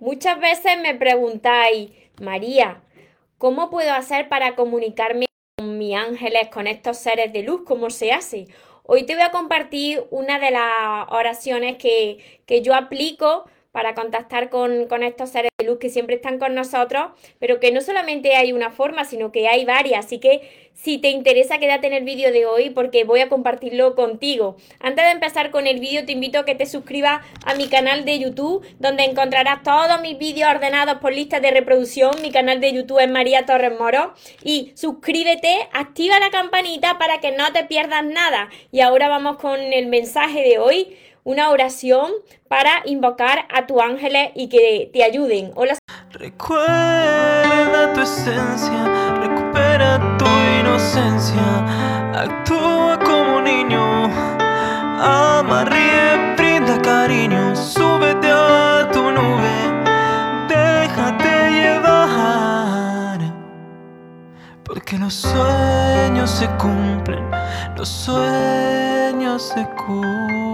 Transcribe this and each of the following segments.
Muchas veces me preguntáis, María, ¿cómo puedo hacer para comunicarme con mis ángeles, con estos seres de luz? ¿Cómo se hace? Hoy te voy a compartir una de las oraciones que, que yo aplico para contactar con, estos seres de luz que siempre están con nosotros, pero que no solamente hay una forma, sino que hay varias. Así que si te interesa, quédate en el vídeo de hoy porque voy a compartirlo contigo. Antes de empezar con el vídeo, te invito a que te suscribas a mi canal de YouTube, donde encontrarás todos mis vídeos ordenados por listas de reproducción. Mi canal de YouTube es María Torres Moro. Y suscríbete, activa la campanita para que no te pierdas nada. Y ahora vamos con el mensaje de hoy una oración para invocar a tus ángeles y que te ayuden. Hola. Recuerda tu esencia, recupera tu inocencia, actúa como niño, ama, ríe, brinda cariño, súbete a tu nube, déjate llevar, porque los sueños se cumplen, los sueños se cumplen.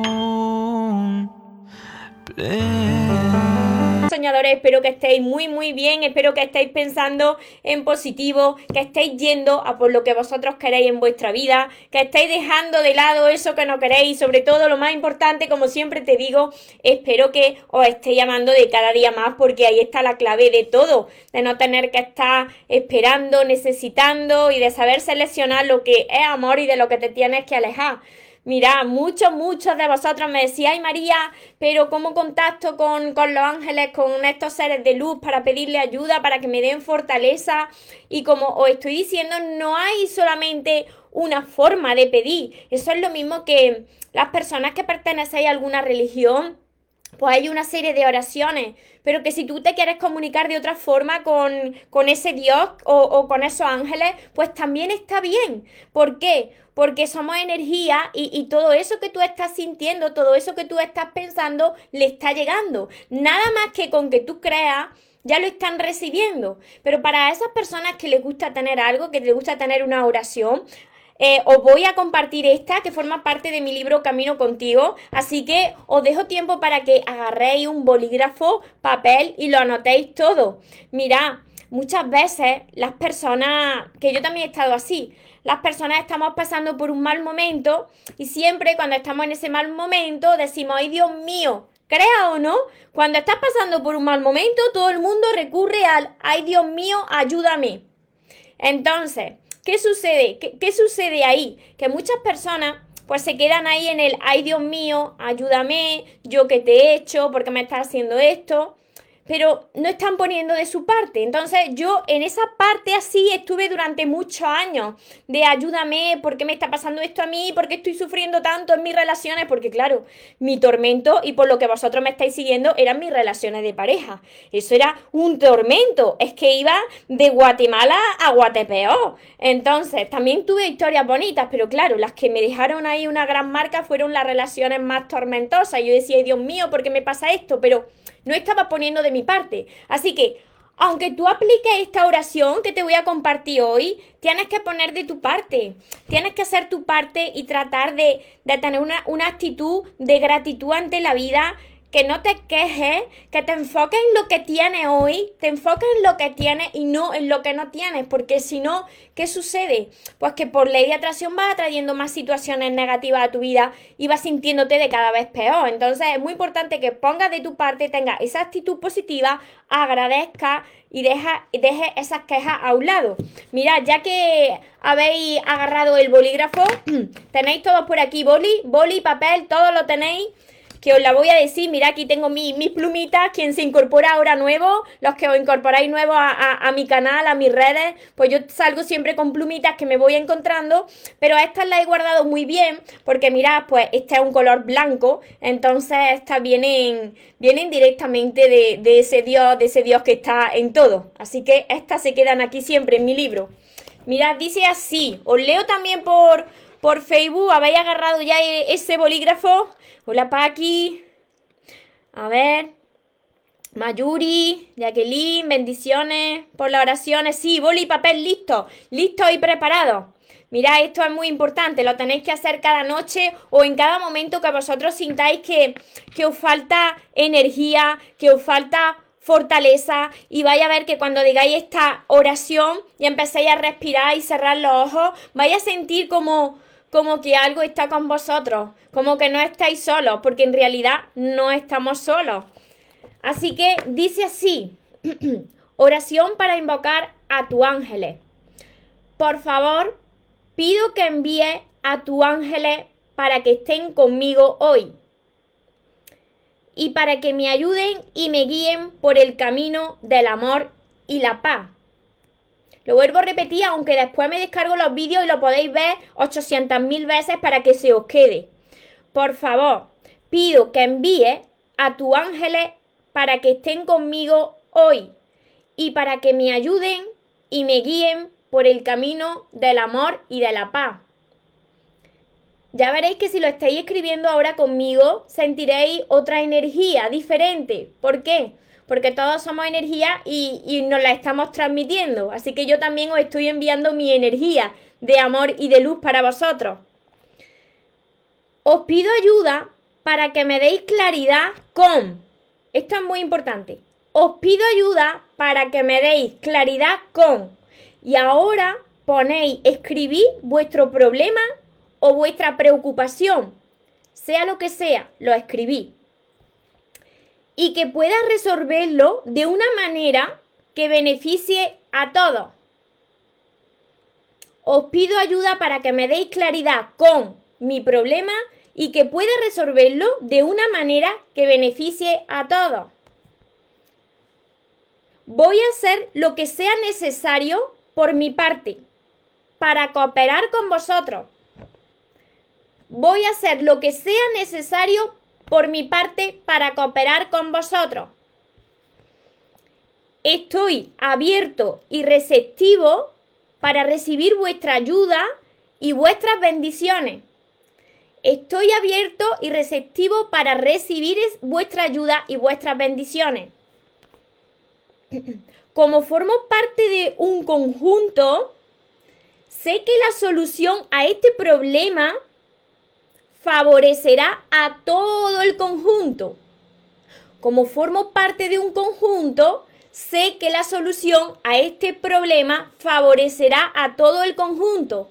Soñadores, espero que estéis muy muy bien, espero que estéis pensando en positivo, que estéis yendo a por lo que vosotros queréis en vuestra vida, que estéis dejando de lado eso que no queréis, sobre todo lo más importante, como siempre te digo, espero que os estéis llamando de cada día más porque ahí está la clave de todo, de no tener que estar esperando, necesitando y de saber seleccionar lo que es amor y de lo que te tienes que alejar. Mira, muchos, muchos de vosotros me decían, ay María, pero ¿cómo contacto con, con, los ángeles, con estos seres de luz para pedirle ayuda, para que me den fortaleza? Y como os estoy diciendo, no hay solamente una forma de pedir. Eso es lo mismo que las personas que pertenecen a alguna religión pues hay una serie de oraciones, pero que si tú te quieres comunicar de otra forma con, con ese Dios o, o, con esos ángeles, pues también está bien. ¿Por qué? Porque somos energía y, y todo eso que tú estás sintiendo, todo eso que tú estás pensando, le está llegando. Nada más que con que tú creas ya lo están recibiendo. Pero para esas personas que les gusta tener algo, que les gusta tener una oración, eh, os voy a compartir esta que forma parte de mi libro Camino contigo. Así que os dejo tiempo para que agarréis un bolígrafo, papel y lo anotéis todo. Mirad, muchas veces las personas, que yo también he estado así, las personas estamos pasando por un mal momento y siempre cuando estamos en ese mal momento decimos, ay Dios mío, crea o no, cuando estás pasando por un mal momento todo el mundo recurre al, ay Dios mío, ayúdame. Entonces, ¿Qué sucede? ¿Qué, sucede ahí? Que muchas personas pues se quedan ahí en el, ay Dios mío, ayúdame, yo que te he hecho, porque me estás haciendo esto pero no están poniendo de su parte. Entonces yo en esa parte así estuve durante muchos años de ayúdame, ¿por qué me está pasando esto a mí? ¿Por qué estoy sufriendo tanto en mis relaciones? Porque claro, mi tormento y por lo que vosotros me estáis siguiendo eran mis relaciones de pareja. Eso era un tormento. Es que iba de Guatemala a Guatepeor. Entonces también tuve historias bonitas, pero claro, las que me dejaron ahí una gran marca fueron las relaciones más tormentosas. Yo decía, Dios mío, ¿por qué me pasa esto? Pero no estaba poniendo de mi parte. Así que, aunque tú apliques esta oración que te voy a compartir hoy, tienes que poner de tu parte. Tienes que hacer tu parte y tratar de, de tener una, una actitud de gratitud ante la vida, que no te quejes, que te enfoques en lo que tienes hoy, te enfoques en lo que tienes y no en lo que no tienes, porque si no, ¿qué sucede? Pues que por ley de atracción vas atrayendo más situaciones negativas a tu vida y vas sintiéndote de cada vez peor. Entonces es muy importante que pongas de tu parte, tengas esa actitud positiva, agradezca y deja, deje esas quejas a un lado. Mirad, ya que habéis agarrado el bolígrafo, tenéis todos por aquí boli, boli, papel, todo lo tenéis que os la voy a decir. Mira, aquí tengo mis plumitas. Quien se incorpora ahora nuevo, los que os incorporáis nuevo a, mi canal, a mis redes, pues yo salgo siempre con plumitas que me voy encontrando. Pero estas las he guardado muy bien, porque mirad, pues este es un color blanco. Entonces estas vienen, vienen directamente de, de ese Dios, de ese Dios que está en todo. Así que estas se quedan aquí siempre en mi libro. Mirad, dice así. Os leo también por, por Facebook. ¿Habéis agarrado ya e, ese bolígrafo? Hola Paqui. A ver. Mayuri, Jacqueline, bendiciones por las oraciones. Sí, boli y papel listo, listo y preparado. Mira, esto es muy importante, lo tenéis que hacer cada noche o en cada momento que vosotros sintáis que, que os falta energía, que os falta fortaleza y vaya a ver que cuando digáis esta oración y empecéis a respirar y cerrar los ojos, vais a sentir como, como que algo está con vosotros, como que no estáis solos, porque en realidad no estamos solos. Así que dice así, oración para invocar a tu ángeles. Por favor, pido que envíe a tu ángeles para que estén conmigo hoy y para que me ayuden y me guíen por el camino del amor y la paz. Lo vuelvo a repetir, aunque después me descargo los vídeos y lo podéis ver 800.000 veces para que se os quede. Por favor, pido que envíe a tus ángeles para que estén conmigo hoy y para que me ayuden y me guíen por el camino del amor y de la paz. Ya veréis que si lo estáis escribiendo ahora conmigo, sentiréis otra energía diferente. ¿Por qué? Porque todos somos energía y, y, nos la estamos transmitiendo. Así que yo también os estoy enviando mi energía de amor y de luz para vosotros. Os pido ayuda para que me deis claridad con. Esto es muy importante. Os pido ayuda para que me deis claridad con. Y ahora ponéis, escribí vuestro problema o vuestra preocupación, sea lo que sea, lo escribí. Y que pueda resolverlo de una manera que beneficie a todos. Os pido ayuda para que me deis claridad con mi problema y que pueda resolverlo de una manera que beneficie a todos. Voy a hacer lo que sea necesario por mi parte para cooperar con vosotros voy a hacer lo que sea necesario por mi parte para cooperar con vosotros. Estoy abierto y receptivo para recibir vuestra ayuda y vuestras bendiciones. Estoy abierto y receptivo para recibir vuestra ayuda y vuestras bendiciones. Como formo parte de un conjunto, sé que la solución a este problema favorecerá a todo el conjunto. Como formo parte de un conjunto, sé que la solución a este problema favorecerá a todo el conjunto.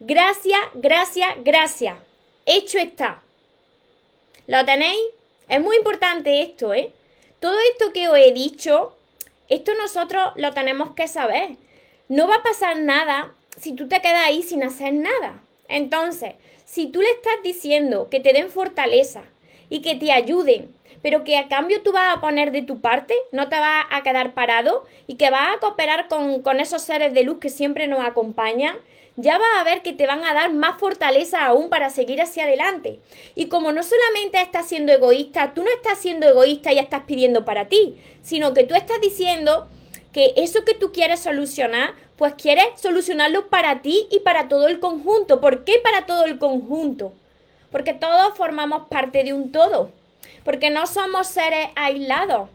Gracias, gracias, gracias. Hecho está. ¿Lo tenéis? Es muy importante esto, ¿eh? Todo esto que os he dicho, esto nosotros lo tenemos que saber. No va a pasar nada si tú te quedas ahí sin hacer nada. Entonces, si tú le estás diciendo que te den fortaleza y que te ayuden, pero que a cambio tú vas a poner de tu parte, no te vas a quedar parado y que vas a cooperar con, con esos seres de luz que siempre nos acompañan, ya vas a ver que te van a dar más fortaleza aún para seguir hacia adelante. Y como no solamente estás siendo egoísta, tú no estás siendo egoísta y estás pidiendo para ti, sino que tú estás diciendo que eso que tú quieres solucionar, pues quieres solucionarlo para ti y para todo el conjunto. ¿Por qué para todo el conjunto? Porque todos formamos parte de un todo. Porque no somos seres aislados.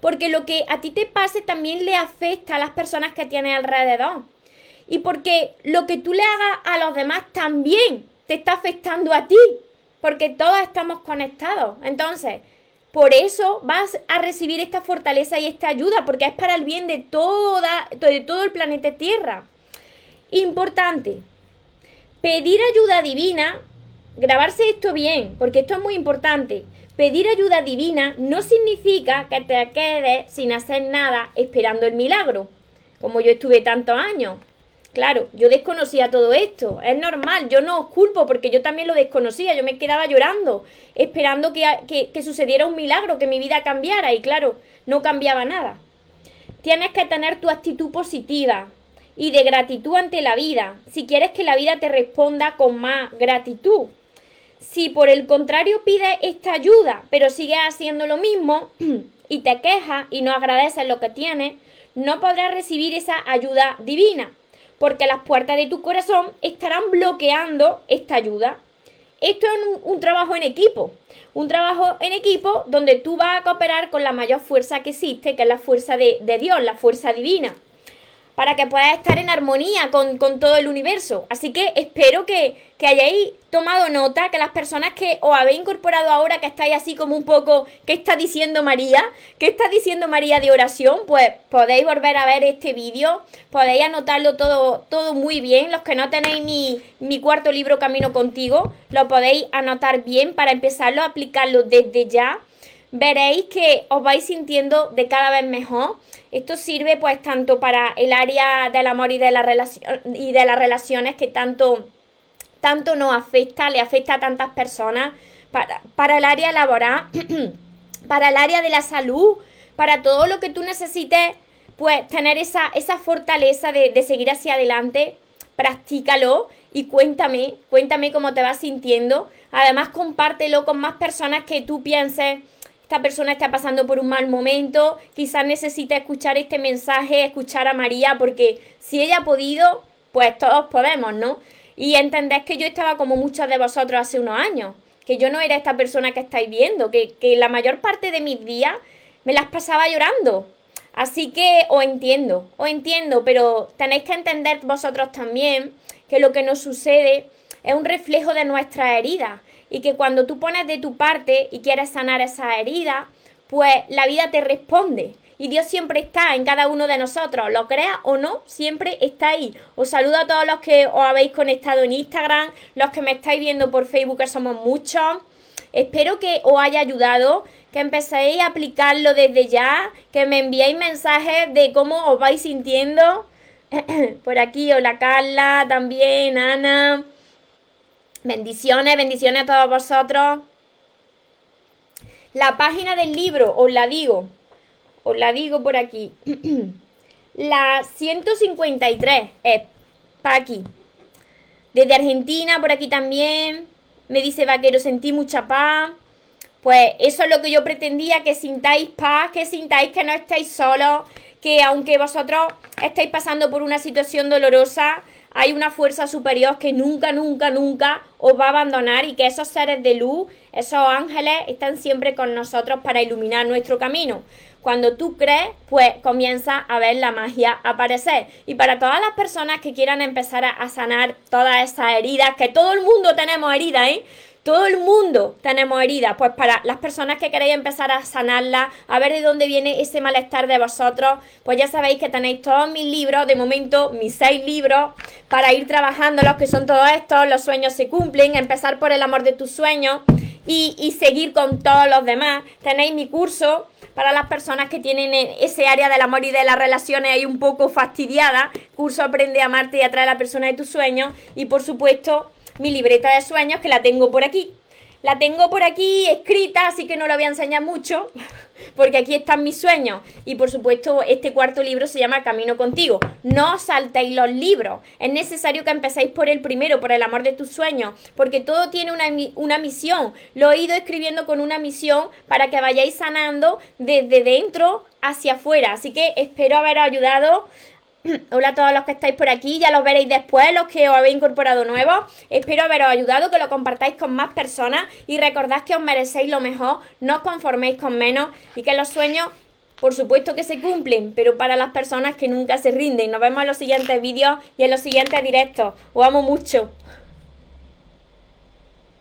Porque lo que a ti te pase también le afecta a las personas que tienes alrededor. Y porque lo que tú le hagas a los demás también te está afectando a ti. Porque todos estamos conectados. Entonces, por eso vas a recibir esta fortaleza y esta ayuda, porque es para el bien de, toda, de todo el planeta Tierra. Importante, pedir ayuda divina, grabarse esto bien, porque esto es muy importante. Pedir ayuda divina no significa que te quedes sin hacer nada esperando el milagro, como yo estuve tantos años. Claro, yo desconocía todo esto, es normal, yo no os culpo porque yo también lo desconocía, yo me quedaba llorando, esperando que, que, sucediera un milagro, que mi vida cambiara y claro, no cambiaba nada. Tienes que tener tu actitud positiva y de gratitud ante la vida, si quieres que la vida te responda con más gratitud. Si por el contrario pides esta ayuda, pero sigues haciendo lo mismo y te quejas y no agradeces lo que tienes, no podrás recibir esa ayuda divina porque las puertas de tu corazón estarán bloqueando esta ayuda. Esto es un, trabajo en equipo, un trabajo en equipo donde tú vas a cooperar con la mayor fuerza que existe, que es la fuerza de, Dios, la fuerza divina. Para que puedas estar en armonía con, todo el universo. Así que espero que, que, hayáis tomado nota, que las personas que os habéis incorporado ahora, que estáis así como un poco, ¿qué está diciendo María? ¿Qué está diciendo María de oración? Pues podéis volver a ver este vídeo, podéis anotarlo todo, todo muy bien. Los que no tenéis mi, mi cuarto libro Camino contigo, lo podéis anotar bien para empezarlo a aplicarlo desde ya. Veréis que os vais sintiendo de cada vez mejor esto sirve pues tanto para el área del amor y de, la y de las relaciones que tanto, tanto nos afecta, le afecta a tantas personas, para, para el área laboral, para el área de la salud, para todo lo que tú necesites, pues tener esa, esa fortaleza de, de seguir hacia adelante, practícalo y cuéntame, cuéntame cómo te vas sintiendo. Además, compártelo con más personas que tú pienses esta persona está pasando por un mal momento, quizás necesita escuchar este mensaje, escuchar a María, porque si ella ha podido, pues todos podemos, ¿no? Y entendés que yo estaba como muchos de vosotros hace unos años, que yo no era esta persona que estáis viendo, que, que la mayor parte de mis días me las pasaba llorando. Así que os entiendo, os entiendo, pero tenéis que entender vosotros también que lo que nos sucede es un reflejo de nuestras heridas y que cuando tú pones de tu parte y quieres sanar esa herida, pues la vida te responde. Y Dios siempre está en cada uno de nosotros, lo crea o no, siempre está ahí. Os saludo a todos los que os habéis conectado en Instagram, los que me estáis viendo por Facebook, que somos muchos. Espero que os haya ayudado, que empecéis a aplicarlo desde ya, que me enviéis mensajes de cómo os vais sintiendo. por aquí, hola Carla, también Ana. Bendiciones, bendiciones a todos vosotros. La página del libro, os la digo, os la digo por aquí. la 153 es para aquí. Desde Argentina, por aquí también. Me dice Vaquero, sentí mucha paz. Pues eso es lo que yo pretendía, que sintáis paz, que sintáis que no estáis solos, que aunque vosotros estáis pasando por una situación dolorosa, hay una fuerza superior que nunca, nunca, nunca os va a abandonar y que esos seres de luz, esos ángeles, están siempre con nosotros para iluminar nuestro camino. Cuando tú crees, pues comienza a ver la magia aparecer. Y para todas las personas que quieran empezar a, sanar todas esas heridas, que todo el mundo tenemos heridas, ¿eh? Todo el mundo tenemos heridas, pues para las personas que queréis empezar a sanarlas, a ver de dónde viene ese malestar de vosotros, pues ya sabéis que tenéis todos mis libros, de momento mis seis libros, para ir trabajando los que son todos estos, los sueños se cumplen, empezar por el amor de tus sueños y, y seguir con todos los demás. Tenéis mi curso para las personas que tienen ese área del amor y de las relaciones ahí un poco fastidiada, curso Aprende a amarte y atrae a la persona de tus sueños y por supuesto mi libreta de sueños que la tengo por aquí. La tengo por aquí escrita, así que no la voy a enseñar mucho, porque aquí están mis sueños. Y por supuesto, este cuarto libro se llama Camino contigo. No saltéis los libros. Es necesario que empecéis por el primero, por el amor de tus sueños, porque todo tiene una, una misión. Lo he ido escribiendo con una misión para que vayáis sanando desde dentro hacia afuera. Así que espero haberos ayudado Hola a todos los que estáis por aquí, ya los veréis después, los que os habéis incorporado nuevos. Espero haberos ayudado, que lo compartáis con más personas y recordad que os merecéis lo mejor, no os conforméis con menos y que los sueños, por supuesto que se cumplen, pero para las personas que nunca se rinden. Nos vemos en los siguientes vídeos y en los siguientes directos. Os amo mucho.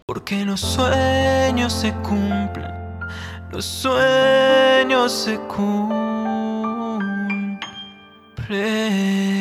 Porque los sueños se cumplen, los sueños se cumplen. pray.